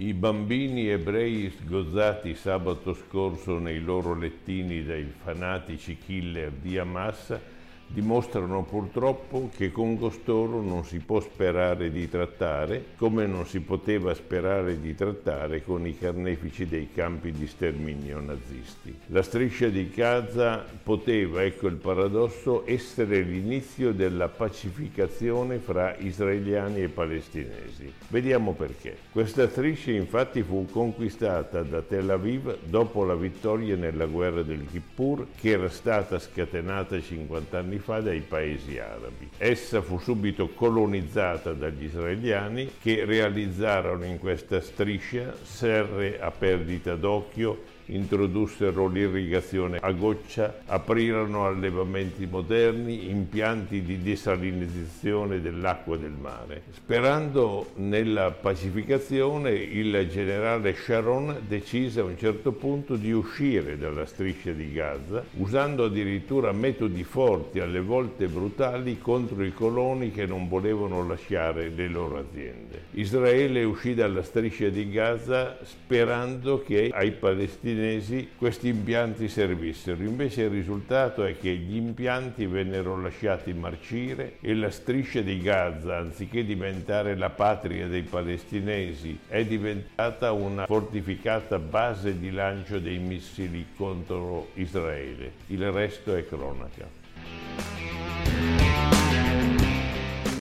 I bambini ebrei sgozzati sabato scorso nei loro lettini dai fanatici killer di Hamas dimostrano purtroppo che con costoro non si può sperare di trattare come non si poteva sperare di trattare con i carnefici dei campi di sterminio nazisti. La striscia di Gaza poteva, ecco il paradosso, essere l'inizio della pacificazione fra israeliani e palestinesi. Vediamo perché. Questa striscia infatti fu conquistata da Tel Aviv dopo la vittoria nella guerra del Kippur che era stata scatenata 50 anni fa dai paesi arabi. Essa fu subito colonizzata dagli israeliani che realizzarono in questa striscia serre a perdita d'occhio introdussero l'irrigazione a goccia, aprirono allevamenti moderni, impianti di desalinizzazione dell'acqua del mare. Sperando nella pacificazione, il generale Sharon decise a un certo punto di uscire dalla striscia di Gaza, usando addirittura metodi forti, alle volte brutali, contro i coloni che non volevano lasciare le loro aziende. Israele uscì dalla striscia di Gaza sperando che ai palestinesi palestinesi questi impianti servissero. Invece il risultato è che gli impianti vennero lasciati marcire e la striscia di Gaza, anziché diventare la patria dei palestinesi, è diventata una fortificata base di lancio dei missili contro Israele. Il resto è cronaca.